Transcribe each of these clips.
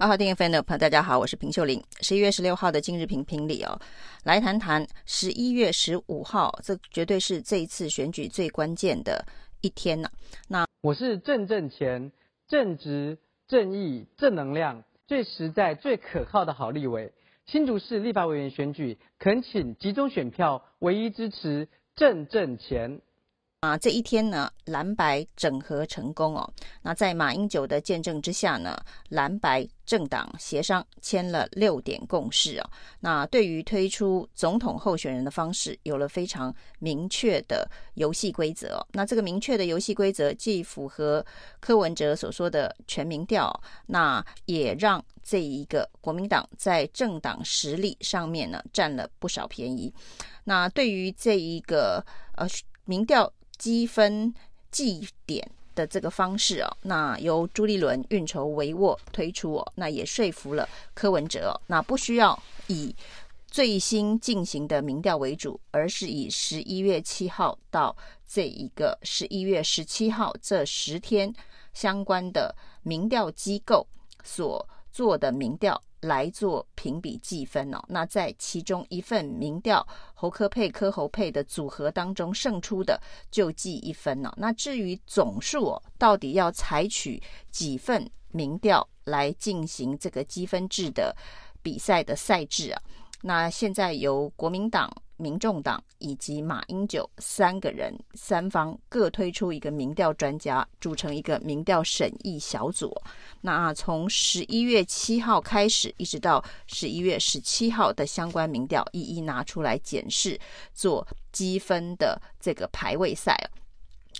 二号电影 fan 的朋友，大家好，我是平秀玲。十一月十六号的今日评评理哦，来谈谈十一月十五号，这绝对是这一次选举最关键的一天呢。那我是正正钱、正直、正义、正能量、最实在、最可靠的好立委。新竹市立法委员选举，恳请集中选票，唯一支持正正钱。啊，这一天呢，蓝白整合成功哦。那在马英九的见证之下呢，蓝白政党协商签了六点共识哦。那对于推出总统候选人的方式，有了非常明确的游戏规则。那这个明确的游戏规则，既符合柯文哲所说的全民调，那也让这一个国民党在政党实力上面呢占了不少便宜。那对于这一个呃民调。积分计点的这个方式哦，那由朱立伦运筹帷幄推出哦，那也说服了柯文哲哦，那不需要以最新进行的民调为主，而是以十一月七号到这一个十一月十七号这十天相关的民调机构所做的民调。来做评比计分哦，那在其中一份民调侯科配科侯配的组合当中胜出的就记一分哦。那至于总数哦，到底要采取几份民调来进行这个积分制的比赛的赛制啊？那现在由国民党。民众党以及马英九三个人三方各推出一个民调专家，组成一个民调审议小组。那从十一月七号开始，一直到十一月十七号的相关民调，一一拿出来检视，做积分的这个排位赛。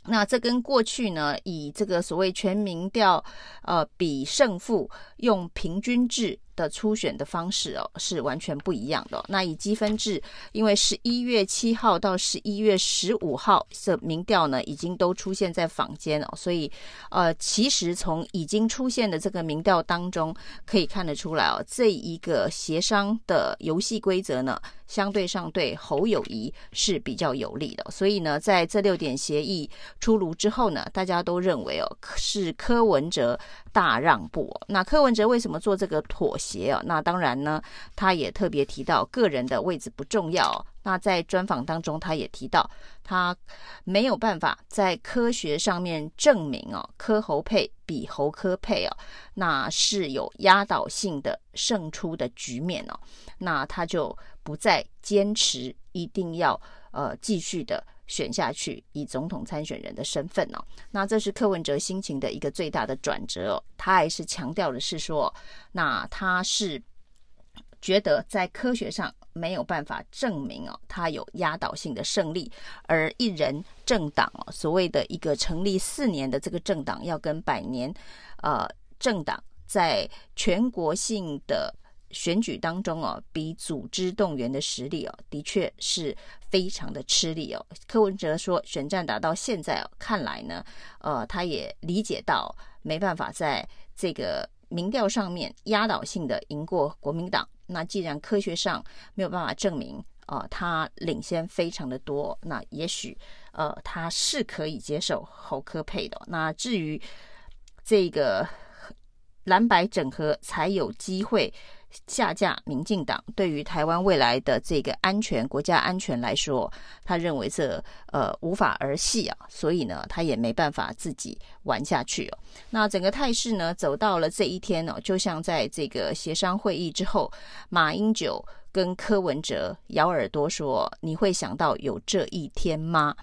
那这跟过去呢，以这个所谓全民调，呃，比胜负用平均制。的初选的方式哦，是完全不一样的。那以积分制，因为十一月七号到十一月十五号的民调呢，已经都出现在坊间哦，所以呃，其实从已经出现的这个民调当中可以看得出来哦，这一个协商的游戏规则呢，相对上对侯友谊是比较有利的。所以呢，在这六点协议出炉之后呢，大家都认为哦，是柯文哲大让步。那柯文哲为什么做这个妥协？哦，那当然呢，他也特别提到个人的位置不重要。那在专访当中，他也提到他没有办法在科学上面证明哦，柯侯配比侯柯配哦，那是有压倒性的胜出的局面哦。那他就不再坚持一定要呃继续的。选下去，以总统参选人的身份哦，那这是柯文哲心情的一个最大的转折哦。他还是强调的是说，那他是觉得在科学上没有办法证明哦，他有压倒性的胜利，而一人政党哦，所谓的一个成立四年的这个政党，要跟百年呃政党在全国性的。选举当中哦，比组织动员的实力哦，的确是非常的吃力哦。柯文哲说，选战打到现在哦，看来呢，呃，他也理解到没办法在这个民调上面压倒性的赢过国民党。那既然科学上没有办法证明，呃，他领先非常的多，那也许呃，他是可以接受侯科配的。那至于这个蓝白整合，才有机会。下架民进党，对于台湾未来的这个安全、国家安全来说，他认为这呃无法儿戏啊，所以呢，他也没办法自己玩下去哦。那整个态势呢，走到了这一天呢，就像在这个协商会议之后，马英九跟柯文哲咬耳朵说：“你会想到有这一天吗？”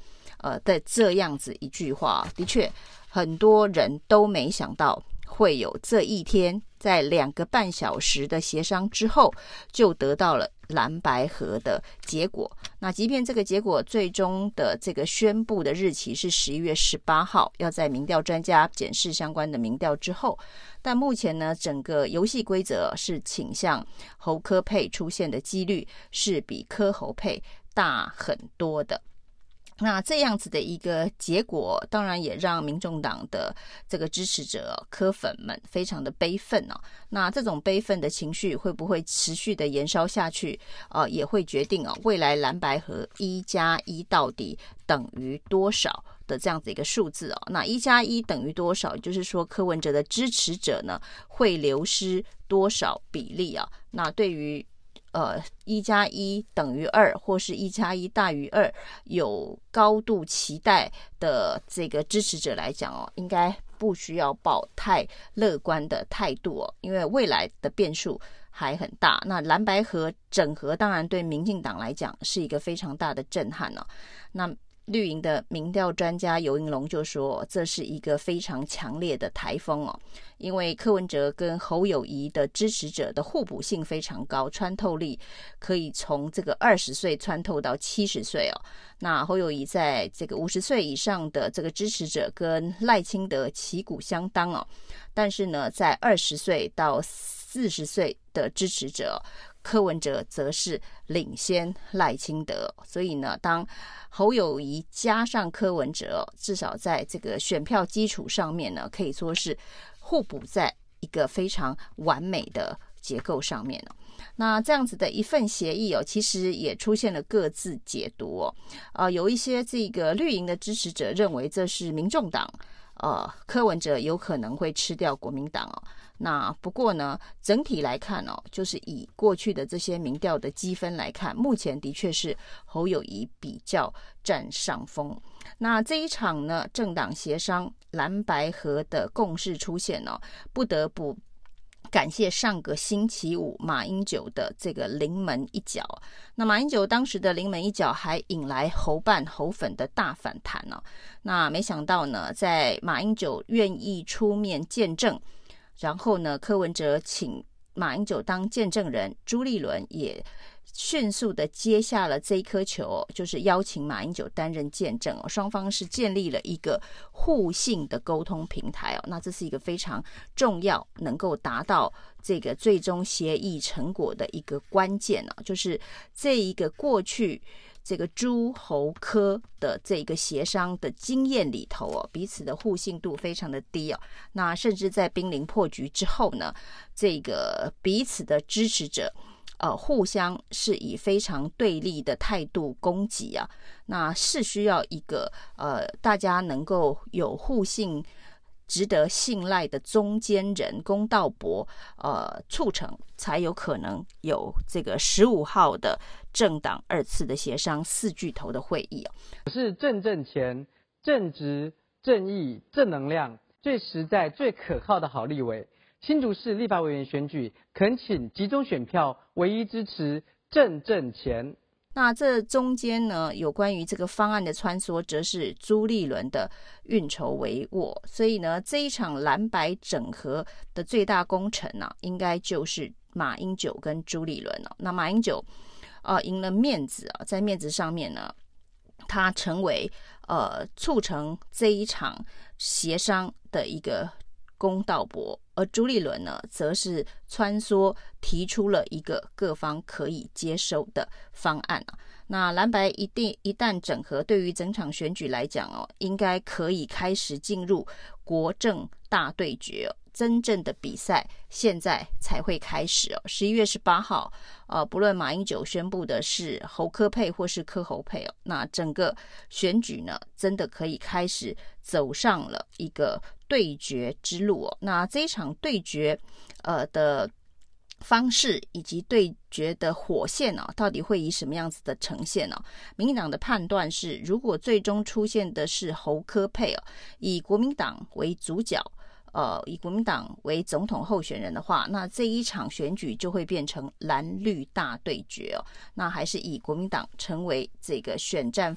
呃的这样子一句话，的确很多人都没想到。会有这一天，在两个半小时的协商之后，就得到了蓝白合的结果。那即便这个结果最终的这个宣布的日期是十一月十八号，要在民调专家检视相关的民调之后，但目前呢，整个游戏规则是倾向侯柯配出现的几率是比科侯配大很多的。那这样子的一个结果，当然也让民众党的这个支持者柯粉们非常的悲愤哦。那这种悲愤的情绪会不会持续的延烧下去？呃，也会决定哦，未来蓝白合一加一到底等于多少？的这样子一个数字哦。那一加一等于多少？就是说柯文哲的支持者呢会流失多少比例啊？那对于呃一加一等于二或是一加一大于二有高度期待的这个支持者来讲哦，应该不需要抱太乐观的态度哦，因为未来的变数。还很大，那蓝白河整合当然对民进党来讲是一个非常大的震撼呢、那绿营的民调专家游盈隆就说，这是一个非常强烈的台风哦，因为柯文哲跟侯友谊的支持者的互补性非常高，穿透力可以从这个二十岁穿透到七十岁哦。那侯友谊在这个五十岁以上的这个支持者跟赖清德旗鼓相当哦，但是呢，在二十岁到四十岁的支持者柯文哲则是领先赖清德，所以呢，当侯友宜加上柯文哲，至少在这个选票基础上面呢，可以说是互补在一个非常完美的结构上面。那这样子的一份协议哦，其实也出现了各自解读哦。呃，有一些这个绿营的支持者认为这是民众党，呃，柯文哲有可能会吃掉国民党哦。那不过呢，整体来看哦，就是以过去的这些民调的积分来看，目前的确是侯友谊比较占上风。那这一场呢，政党协商蓝白合的共识出现哦，不得不感谢上个星期五马英九的这个临门一脚。那马英九当时的临门一脚还引来侯办侯粉的大反弹呢。那没想到呢，在马英九愿意出面见证。然后呢，柯文哲请马英九当见证人，朱立伦也迅速的接下了这一颗球，就是邀请马英九担任见证哦。双方是建立了一个互信的沟通平台哦。那这是一个非常重要，能够达到这个最终协议成果的一个关键啊，就是这一个过去。这个诸侯科的这个协商的经验里头哦，彼此的互信度非常的低哦。那甚至在濒临破局之后呢，这个彼此的支持者，呃，互相是以非常对立的态度攻击啊。那是需要一个呃，大家能够有互信。值得信赖的中间人公道伯，呃，促成才有可能有这个十五号的政党二次的协商四巨头的会议哦。是正正钱、正直、正义、正能量、最实在、最可靠的好立委。新竹市立法委员选举，恳请集中选票，唯一支持郑正钱。那这中间呢，有关于这个方案的穿梭，则是朱立伦的运筹帷幄。所以呢，这一场蓝白整合的最大功臣呢、啊，应该就是马英九跟朱立伦了、那马英九，呃，赢了面子啊，在面子上面呢，他成为呃促成这一场协商的一个公道伯。而朱立伦呢，则是穿梭提出了一个各方可以接受的方案啊。那蓝白一定一旦整合，对于整场选举来讲哦，应该可以开始进入国政大对决哦。真正的比赛现在才会开始哦。十一月十八号，呃，不论马英九宣布的是侯科配或是科侯配哦，那整个选举呢，真的可以开始走上了一个。对决之路哦，那这一场对决，呃的方式以及对决的火线哦，到底会以什么样子的呈现呢？民进党的判断是，如果最终出现的是侯科佩哦，以国民党为主角。呃，以国民党为总统候选人的话，那这一场选举就会变成蓝绿大对决哦。那还是以国民党成为这个选战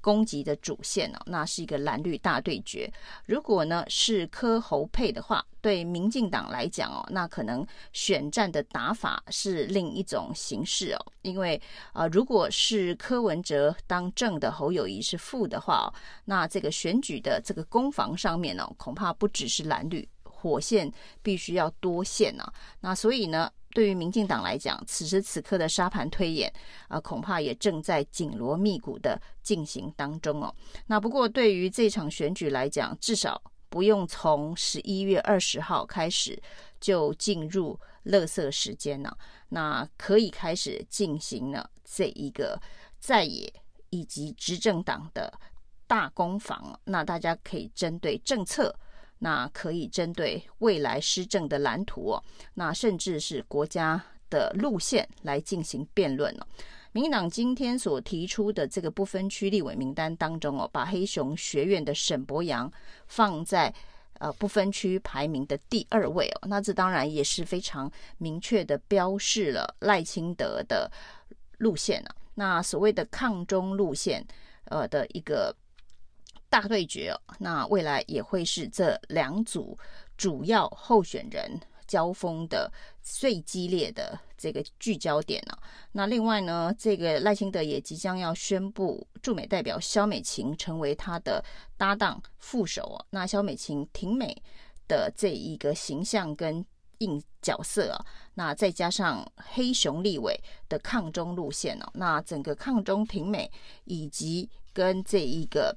攻击的主线哦，那是一个蓝绿大对决。如果呢是柯侯配的话，对民进党来讲哦，那可能选战的打法是另一种形式哦。因为啊、如果是柯文哲当正的，侯友宜是副的话，那这个选举的这个攻防上面呢、哦，恐怕不只是蓝绿火线，必须要多线呢、啊。那所以呢，对于民进党来讲，此时此刻的沙盘推演啊、恐怕也正在紧锣密鼓的进行当中哦。那不过对于这场选举来讲，至少。不用从十一月二十号开始就进入垃圾时间了，那可以开始进行了这一个在野以及执政党的大攻防，那大家可以针对政策，那可以针对未来施政的蓝图，那甚至是国家的路线来进行辩论了。民进党今天所提出的这个不分区立委名单当中哦，把黑熊学院的沈博洋放在呃不分区排名的第二位哦，那这当然也是非常明确的标示了赖清德的路线啊。那所谓的抗中路线，呃的一个大对决哦，那未来也会是这两组主要候选人交锋的最激烈的这个聚焦点呢。那另外呢，这个赖清德也即将要宣布驻美代表萧美琴成为他的搭档副手哦。那萧美琴挺美的这一个形象跟硬角色啊，那再加上黑熊立委的抗中路线哦，那整个抗中挺美以及跟这一个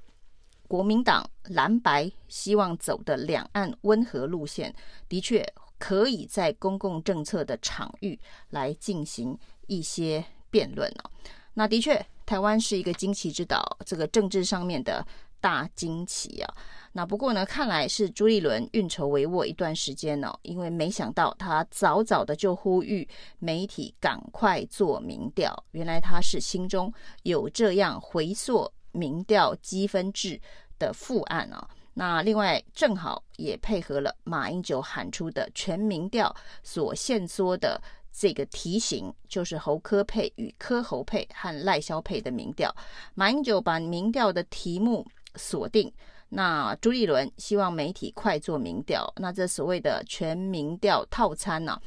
国民党蓝白希望走的两岸温和路线，的确可以在公共政策的场域来进行一些辩论哦。那的确，台湾是一个惊奇之岛，这个政治上面的大惊奇啊。那不过呢，看来是朱立伦运筹帷幄一段时间呢，因为没想到他早早的就呼吁媒体赶快做民调，原来他是心中有这样回溯民调积分制的副案啊。那另外正好也配合了马英九喊出的全民调所限缩的这个题型，就是侯科配与柯侯配和赖萧配的民调。马英九把民调的题目锁定。那朱立伦希望媒体快做民调，那这所谓的全民调套餐呢、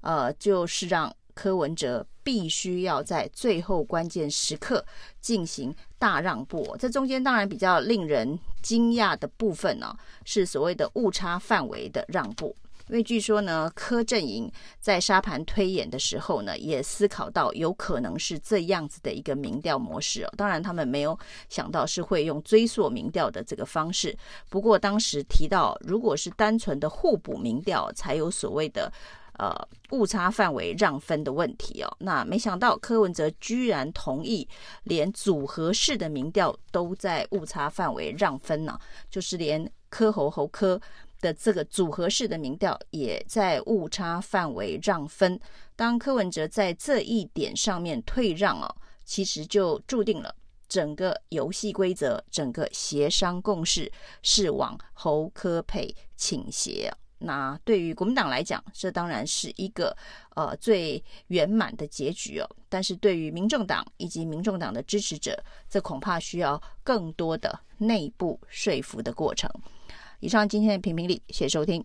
呃，就是让柯文哲必须要在最后关键时刻进行大让步。这中间当然比较令人惊讶的部分呢、是所谓的误差范围的让步。因为据说呢，柯阵营在沙盘推演的时候呢，也思考到有可能是这样子的一个民调模式哦。当然，他们没有想到是会用追溯民调的这个方式。不过当时提到，如果是单纯的互补民调，才有所谓的呃误差范围让分的问题哦。那没想到柯文哲居然同意，连组合式的民调都在误差范围让分呢、啊，就是连柯侯侯柯。的这个组合式的民调也在误差范围让分。当柯文哲在这一点上面退让哦，其实就注定了整个游戏规则、整个协商共识是往侯柯配倾斜。那对于国民党来讲，这当然是一个呃最圆满的结局哦。但是对于民众党以及民众党的支持者，这恐怕需要更多的内部说服的过程。以上今天的评评理，谢谢收听。